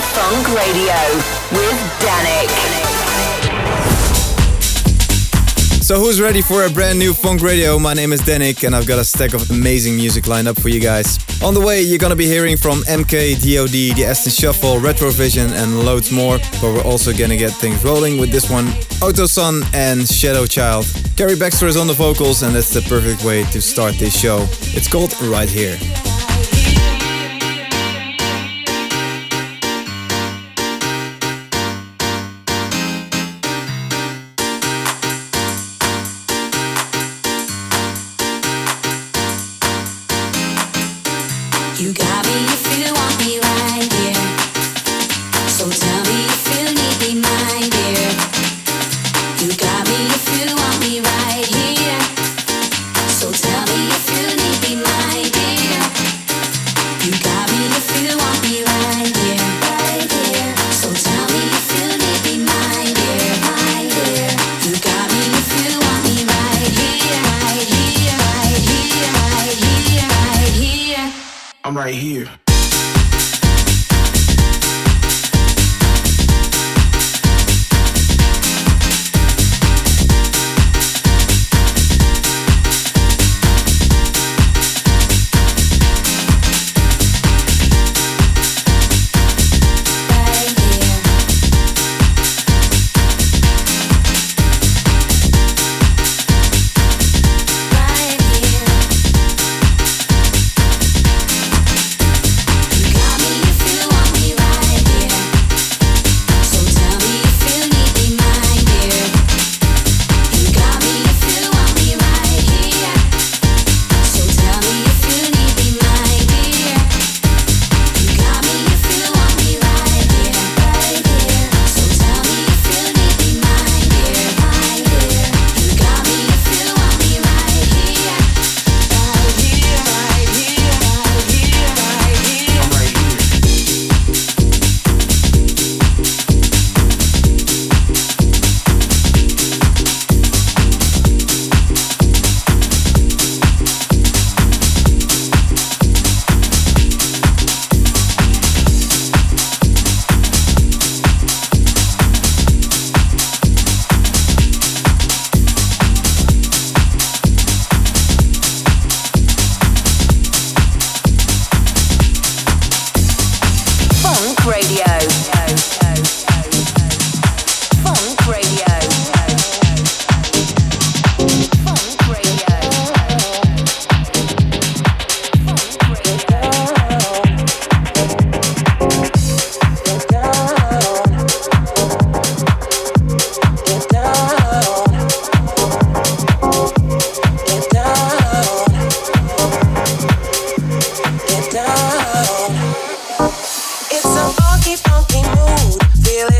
Funk Radio with Danik. So who's ready for a brand new Funk Radio? My name is Danik and I've got a stack of amazing music lined up for you guys. On the way, you're gonna be hearing from MK, DOD, The Aston Shuffle, Retrovision and loads more. But we're also gonna get things rolling with this one, Autosun and Shadow Child. Gary Baxter is on the vocals and that's the perfect way to start this show. It's called Right Here. feel it.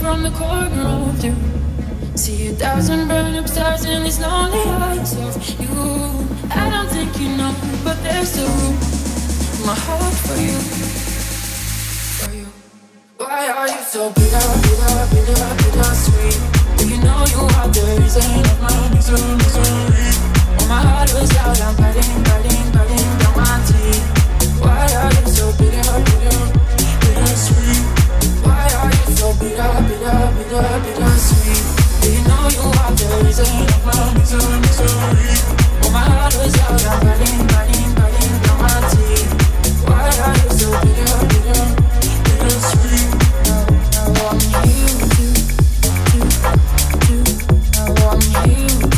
from the corner of you. See a thousand burn up stars in these lonely eyes of you. I don't think you know, but there's a room. My heart for you. For you. Why are you so bitter, bitter, bitter, bitter sweet? Do you know you are the reason of my misery, misery? Oh my heart was out, I'm biting, biting, biting down my teeth. Why are you so bitter, bitter, bitter sweet? so bitter, bitter, bitter, bitter sweet. Do you know you are the reason of my misery. Oh, my heart out, my teeth. Why are you so bitter, bitter, bitter sweet? I want you, you, you. I want you.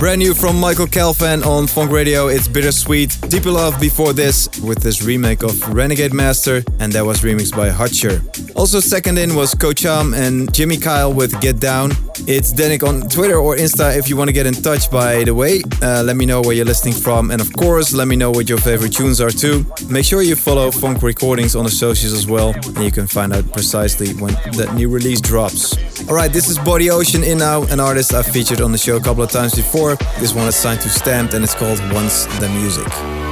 Brand new from Michael Calfan on Funk Radio, it's Bittersweet. Deep Love before this with this remake of Renegade Master, and that was remixed by Hutcher. Also, second in was Kocham and Jimmy Kyle with Get Down. It's Danik on Twitter or Insta if you want to get in touch, by the way. Uh, let me know where you're listening from, and of course, let me know what your favorite tunes are too. Make sure you follow Funk Recordings on the socials as well, and you can find out precisely when that new release drops. Alright, this is Body Ocean in now, an artist I've featured on the show a couple of times before. This one is signed to Stamped and it's called Once the Music.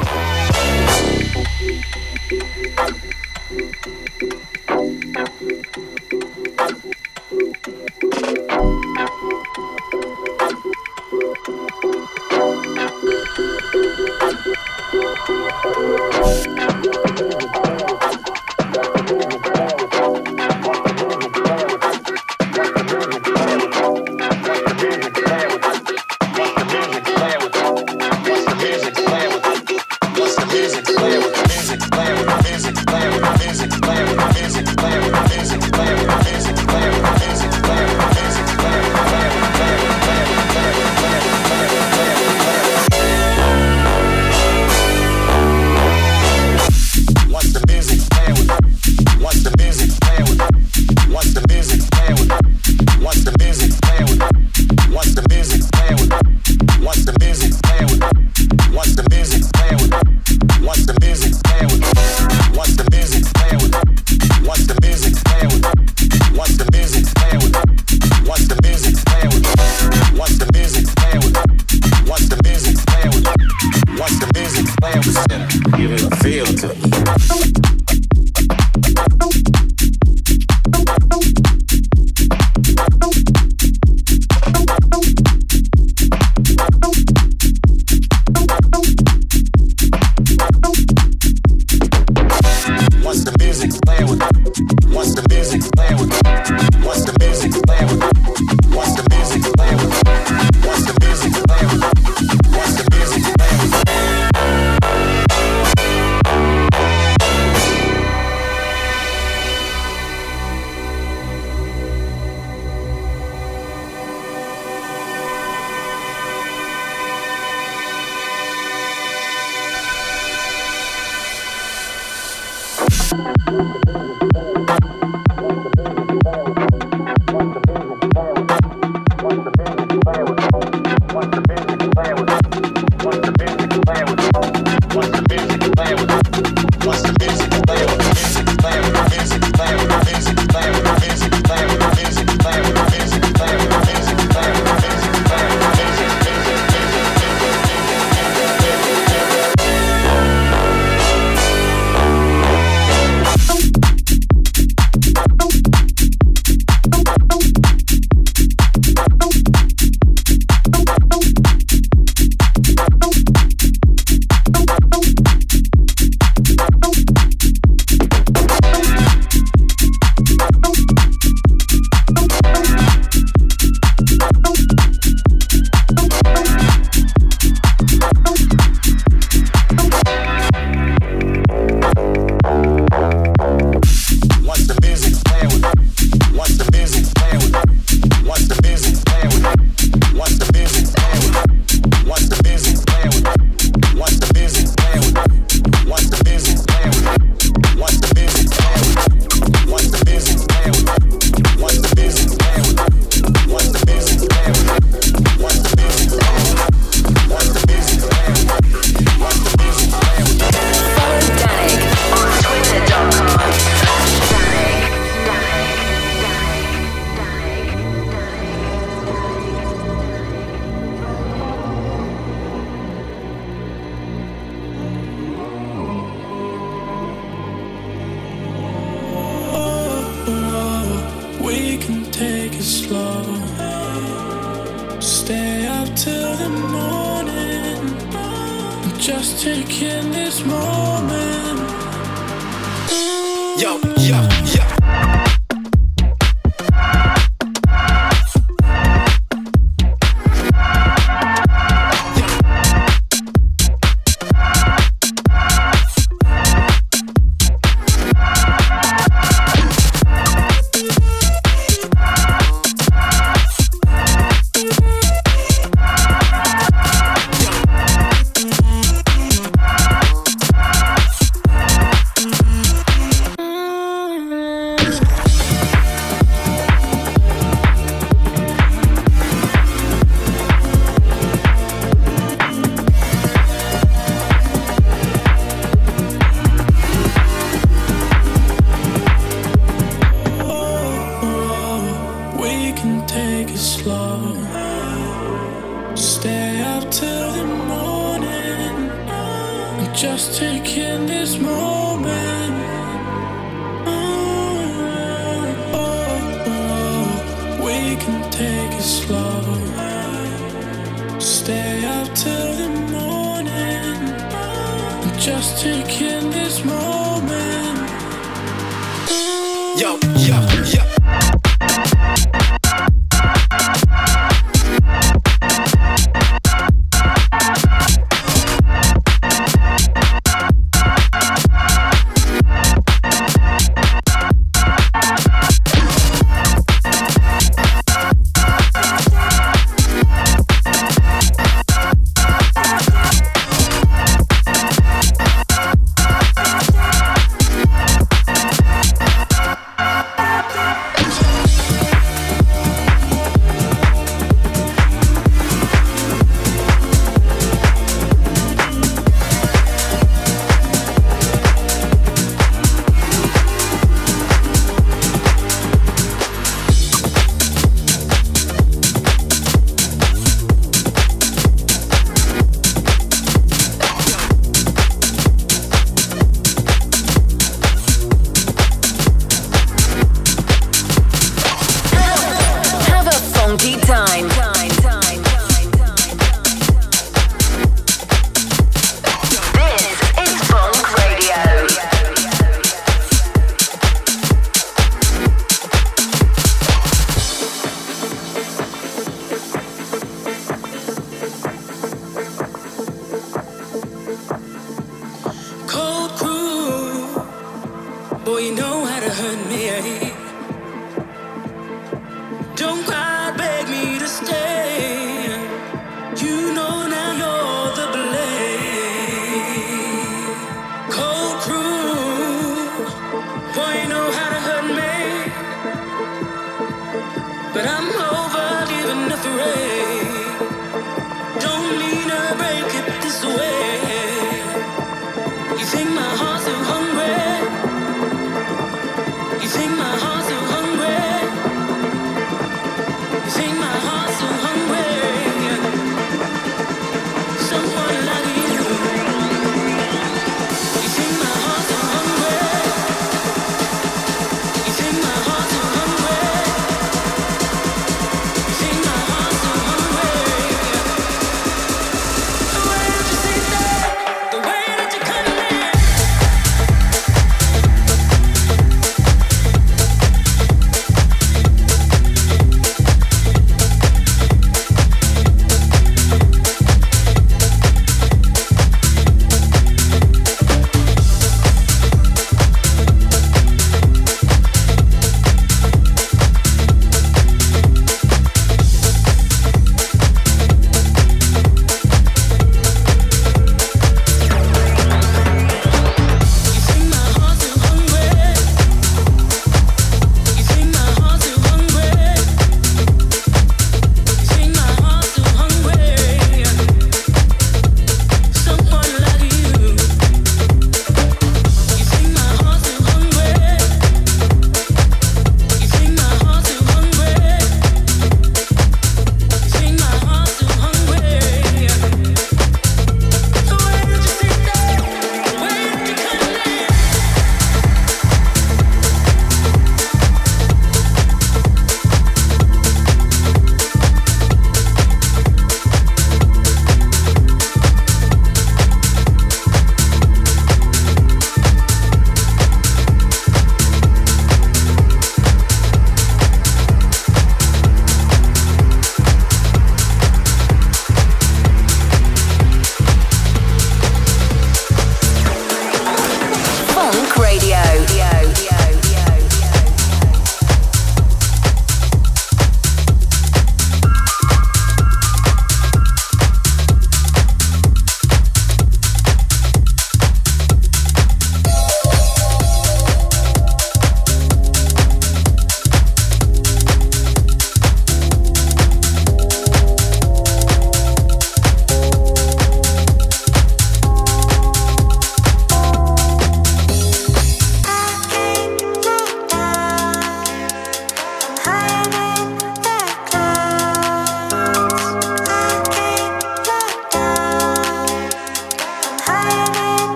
yo, yo, yo.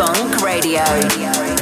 Funk Radio.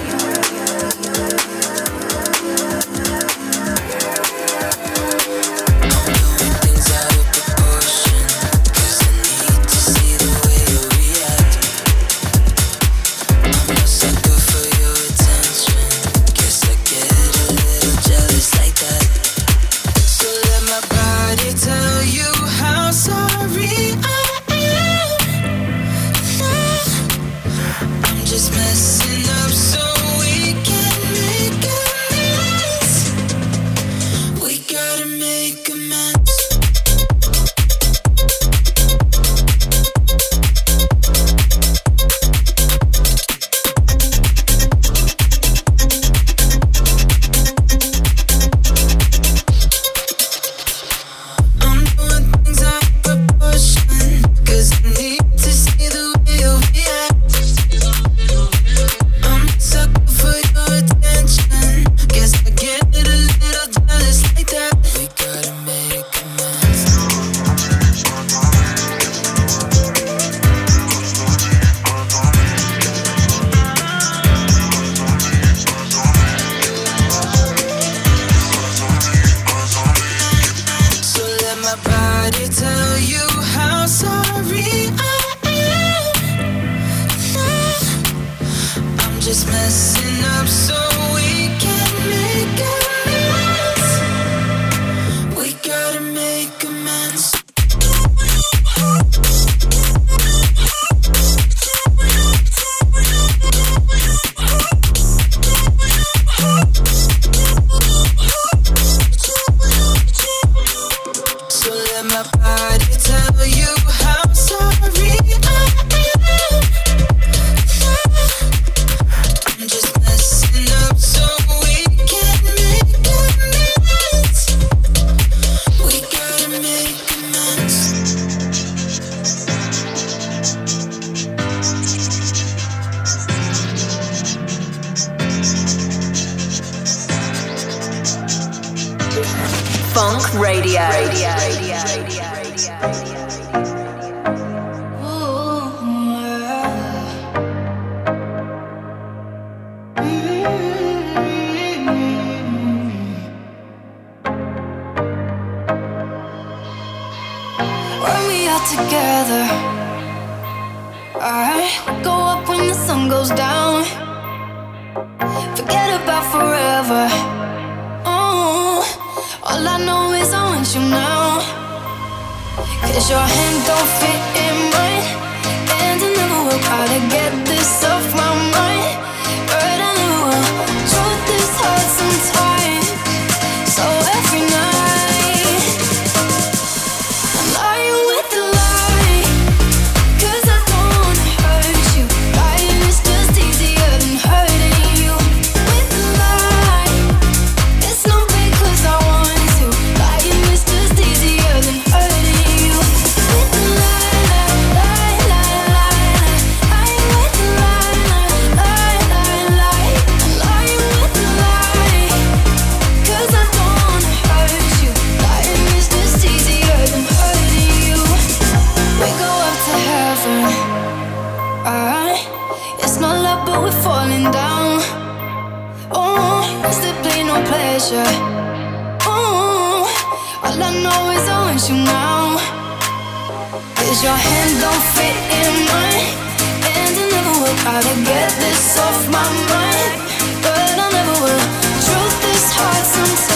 my body tell you? pleasure. Ooh, all I know is I want you now. Cause your hand don't fit in mine, and I never will try to get this off my mind, but I never will. Truth is hard sometimes.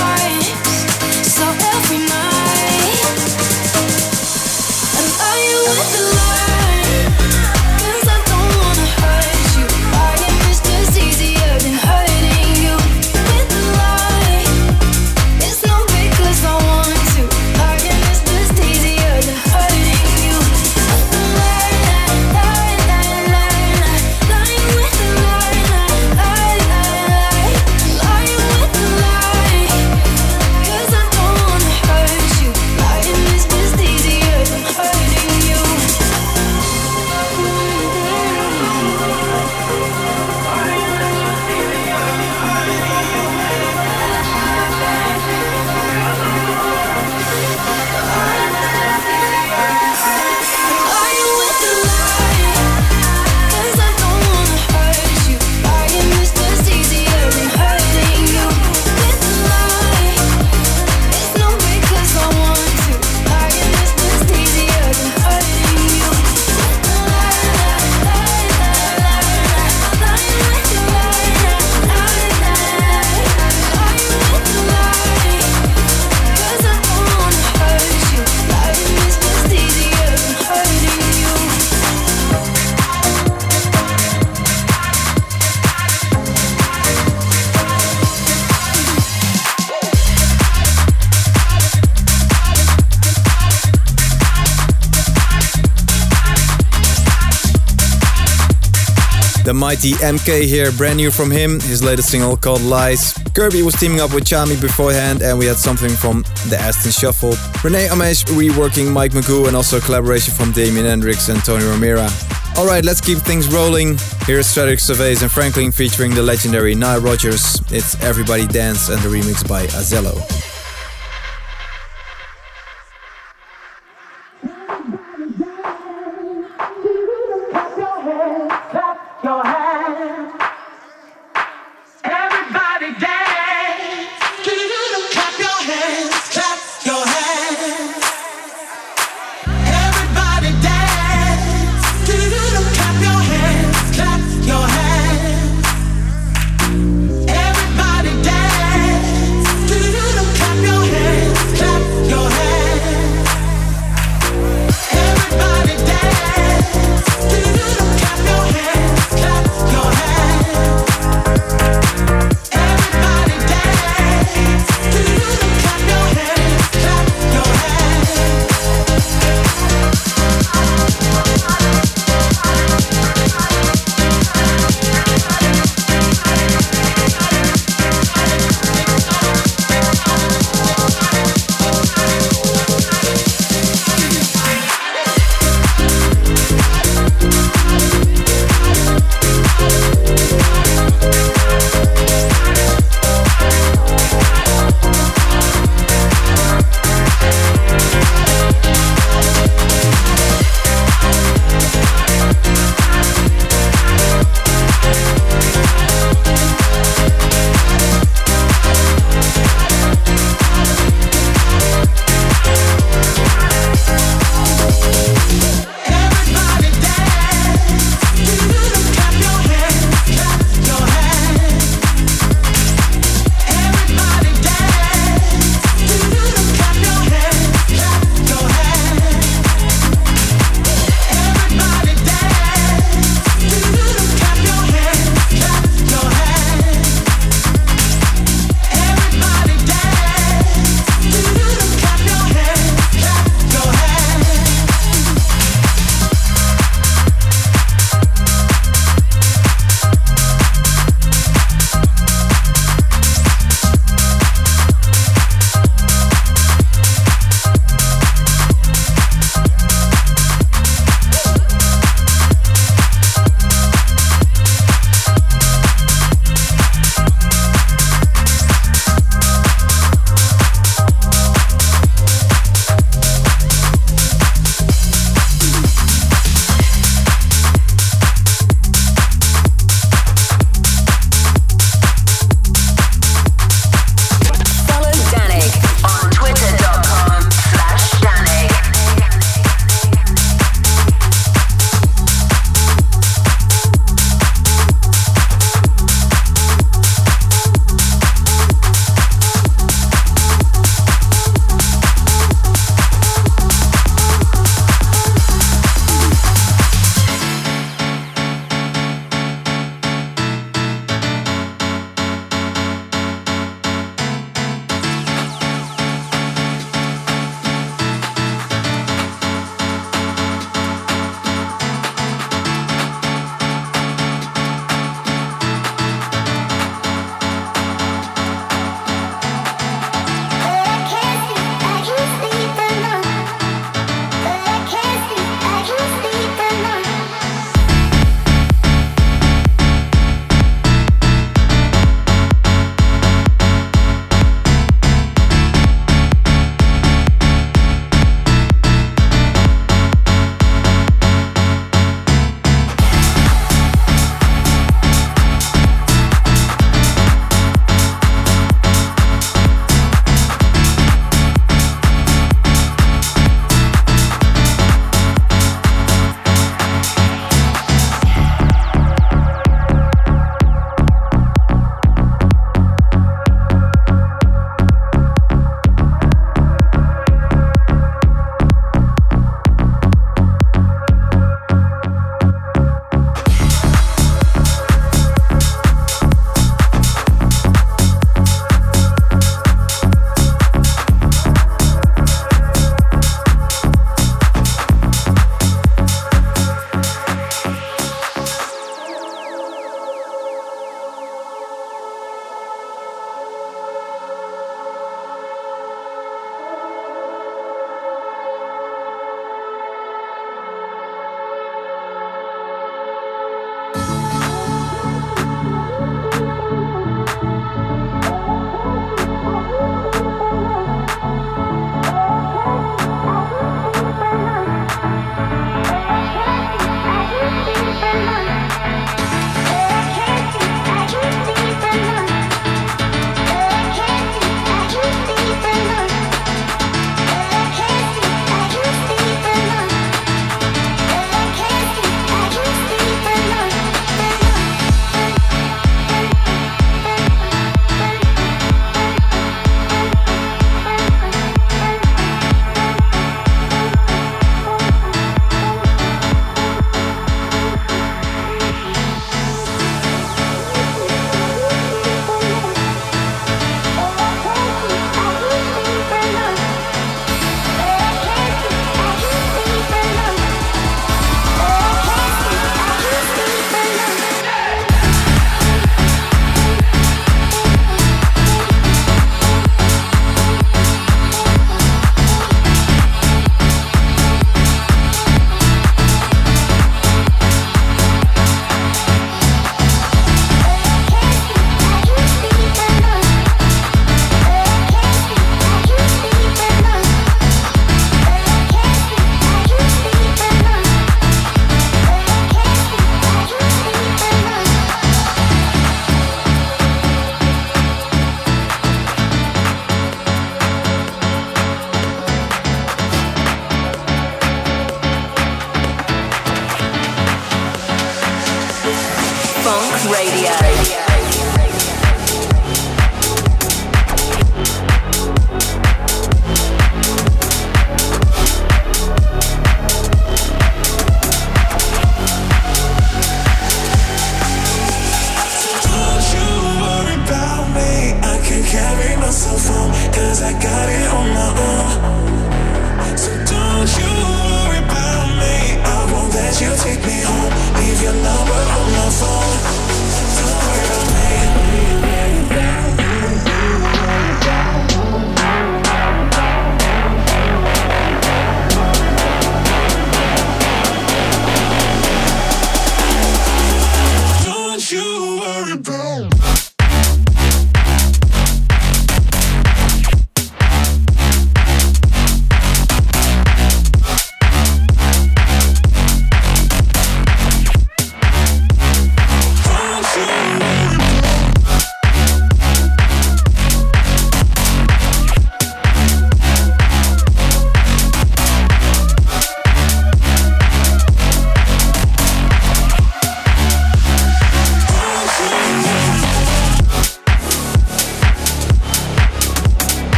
The mighty MK here, brand new from him, his latest single called Lies. Kirby was teaming up with Chami beforehand, and we had something from the Aston Shuffle. Rene Amesz reworking Mike Mago, and also a collaboration from Damien N-Drix and Tony Romera. Alright, let's keep things rolling. Here's Cedric Gervais and Franklin featuring the legendary Nile Rodgers. It's Everybody Dance and the remix by Azello.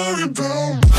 So quick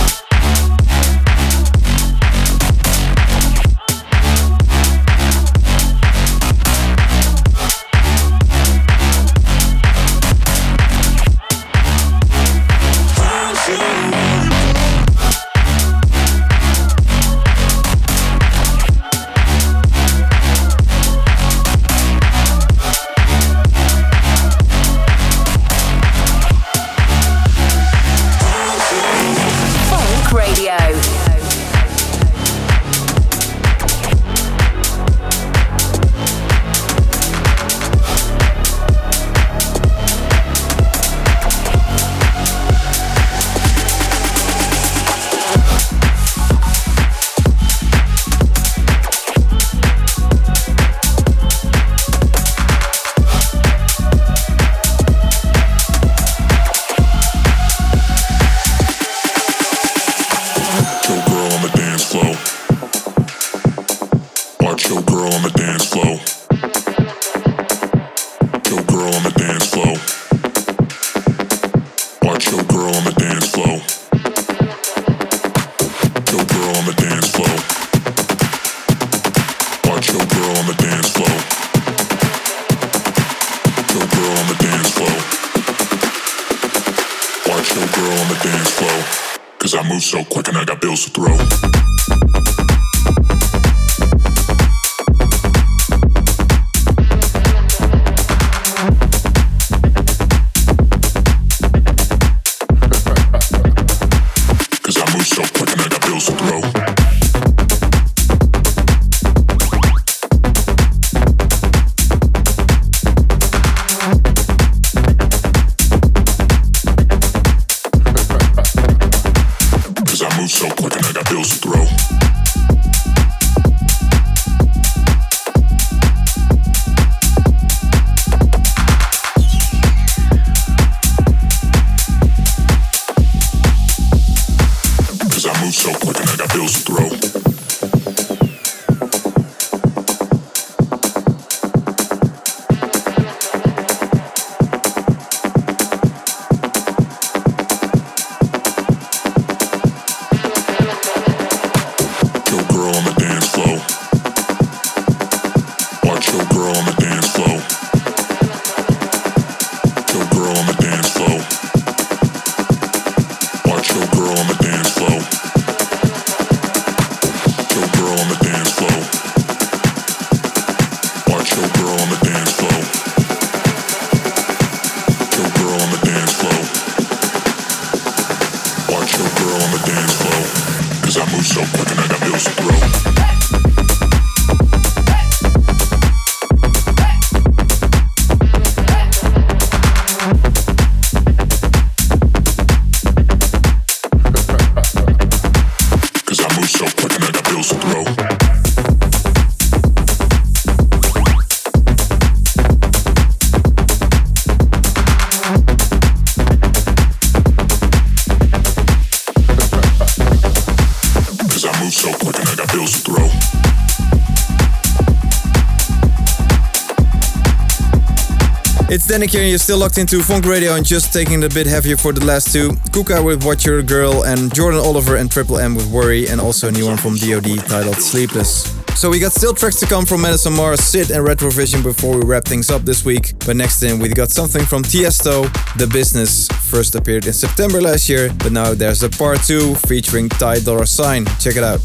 It's Danik here, and you're still locked into Funk Radio and just taking it a bit heavier for the last two. Kuka with Watch Your Girl, and Jordan Oliver and Triple M with Worry, and also a new one from DoD titled Sleepless. So we got still tracks to come from Madison Mars, Sid and Retrovision before we wrap things up this week. But next in we got something from Tiesto, The Business. First appeared in September last year, but now there's a part two featuring Ty Dollar Sign. Check it out.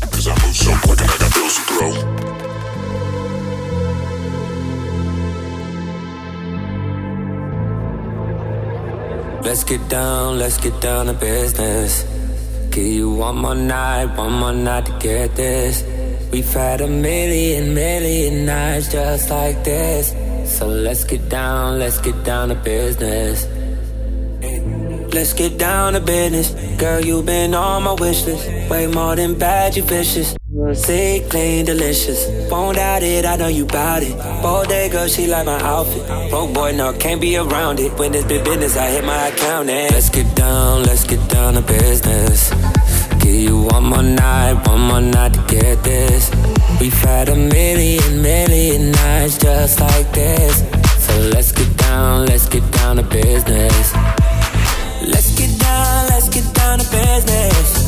Let's get down, let's get down to business. Give you one more night, one more night to get this. We've had a million, million nights just like this. So let's get down, let's get down to business. Let's get down to business. Girl, you've been on my wish list. Way more than bad, you vicious. Sick, clean, delicious. Won't doubt it, I know you bout it. Bodega, she like my outfit. Broke boy, no, can't be around it. When it's big business, I hit my account and let's get down, let's get down to business. Give you one more night, one more night to get this. We've had a million, million nights just like this. So let's get down, let's get down to business. Let's get down, let's get down to business.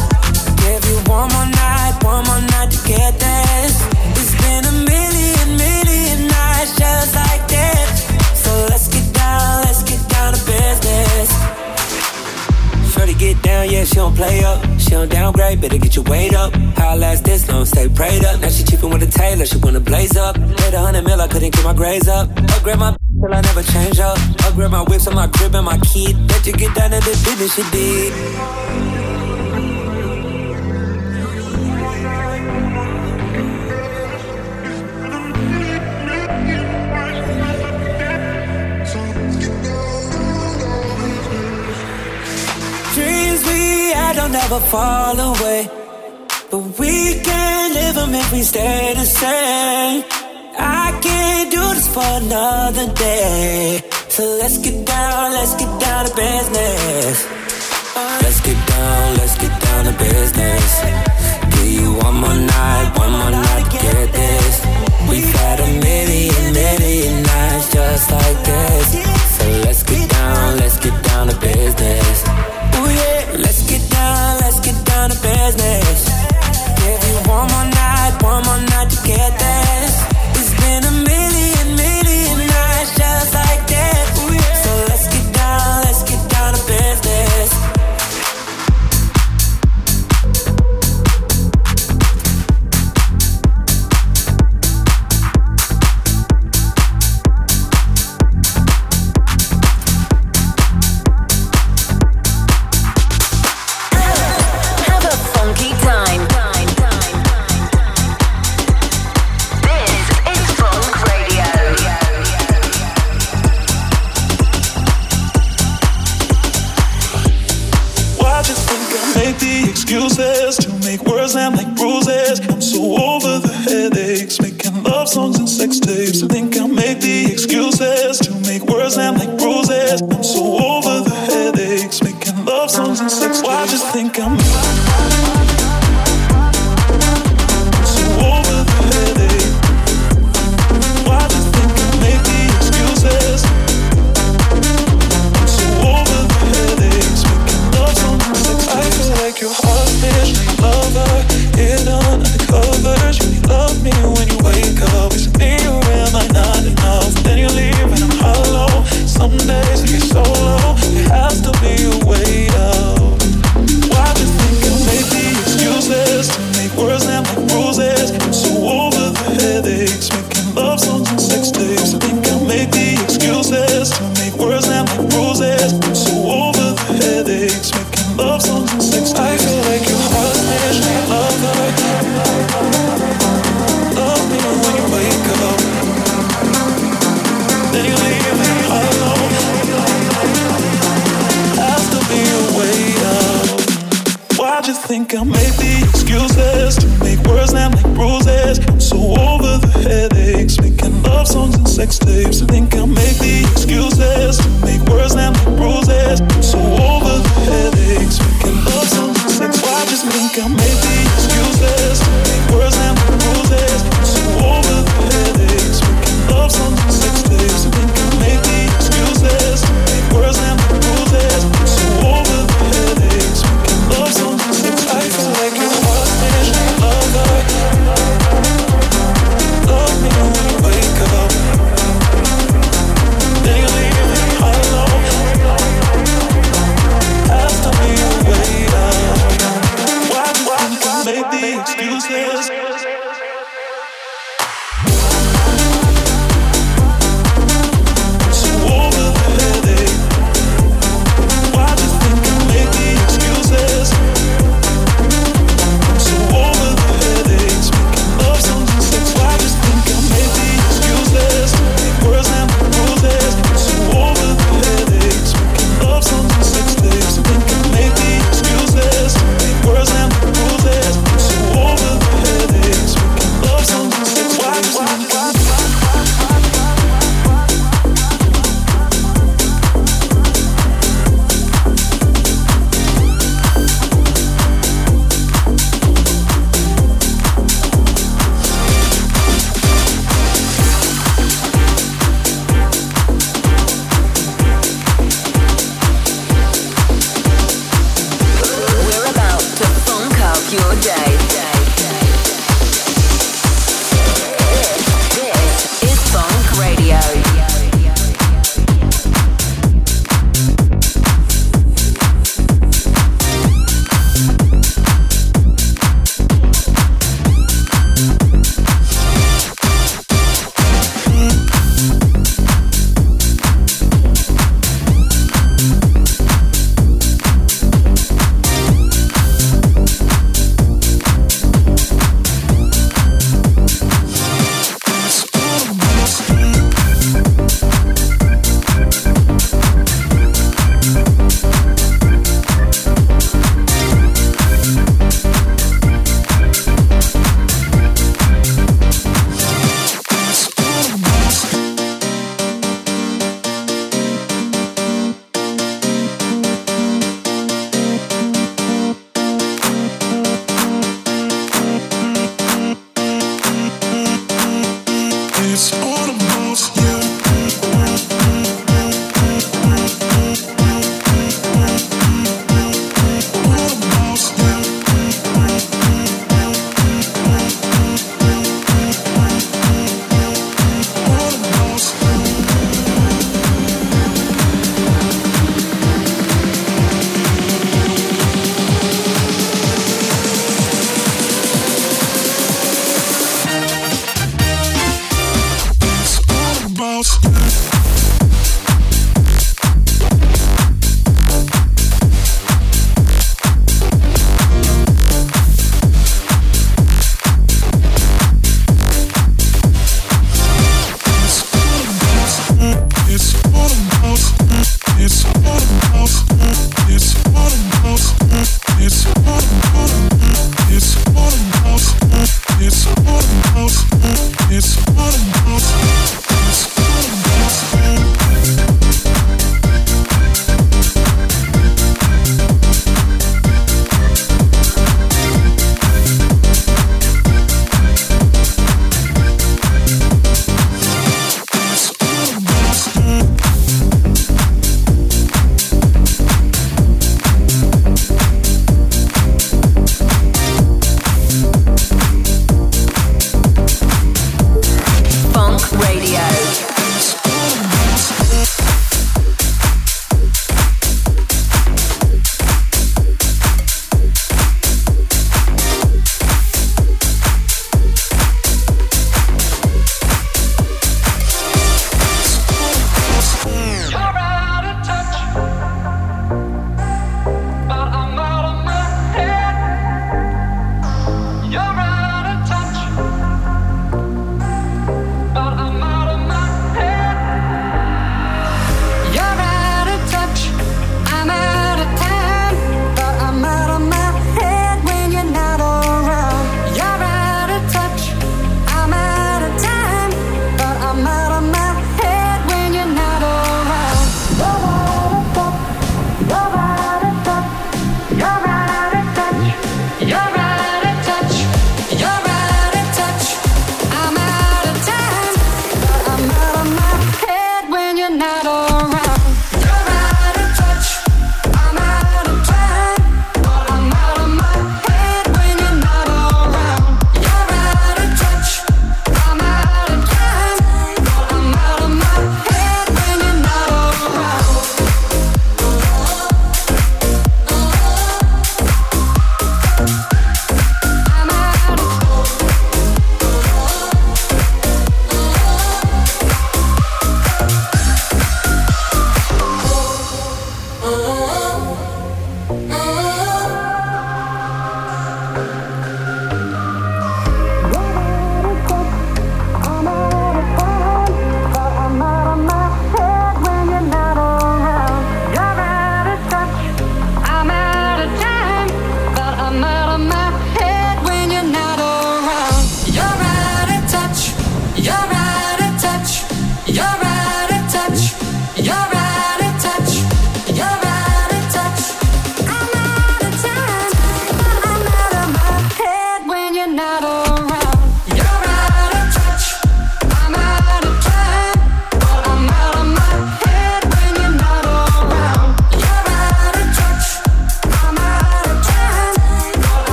Give you one more night, one more night to get this. It's been a million, million nights just like this. So let's get down, let's get down to business. Shorty get down, yeah, she don't play up. She don't downgrade, better get your weight up. How I last this long, stay prayed up. Now she cheapin' with a tailor, she wanna blaze up. Hit a hundred mil, I couldn't get my grades up. Upgrade my till I never change up. Upgrade my whips on my crib and my key. Let you get down to the business you did. Had don't fall away. But we can't live them if we stay the same. I can't do this for another day. So let's get down, let's get down to business. Let's get down, let's get down to business. Give you one more night, one more night to get this. We've had a million, million nights just like this. So let's get down, let's get down to business. Ooh yeah, let's get business. Give you one more night, one more night to get this. It's been a million, million nights just like this.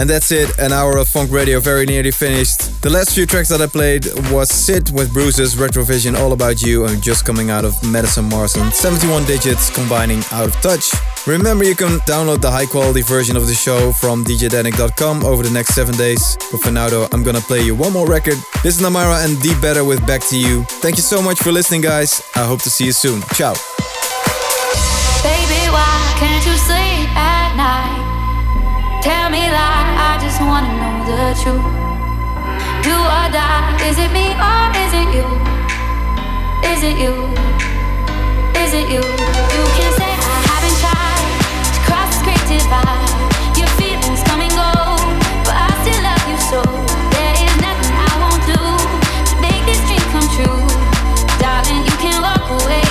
And that's it, an hour of funk radio very nearly finished. The last few tracks that I played was Sit with Bruises, Retrovision, All About You, and just coming out of Madison Marson, 71 digits combining Out of Touch. Remember, you can download the high quality version of the show from djdenic.com over the next seven days. But for now, though, I'm gonna play you one more record. This is Namara and Deep Better with Back to You. Thank you so much for listening, guys. I hope to see you soon. Ciao. Baby, why can't you sleep at night? Tell me lies true. Do or die. Is it me or is it you? Is it you? Is it you? You can say I haven't tried to cross this great divide. Your feelings come and go, but I still love you so. There is nothing I won't do to make this dream come true. Darling, you can walk away,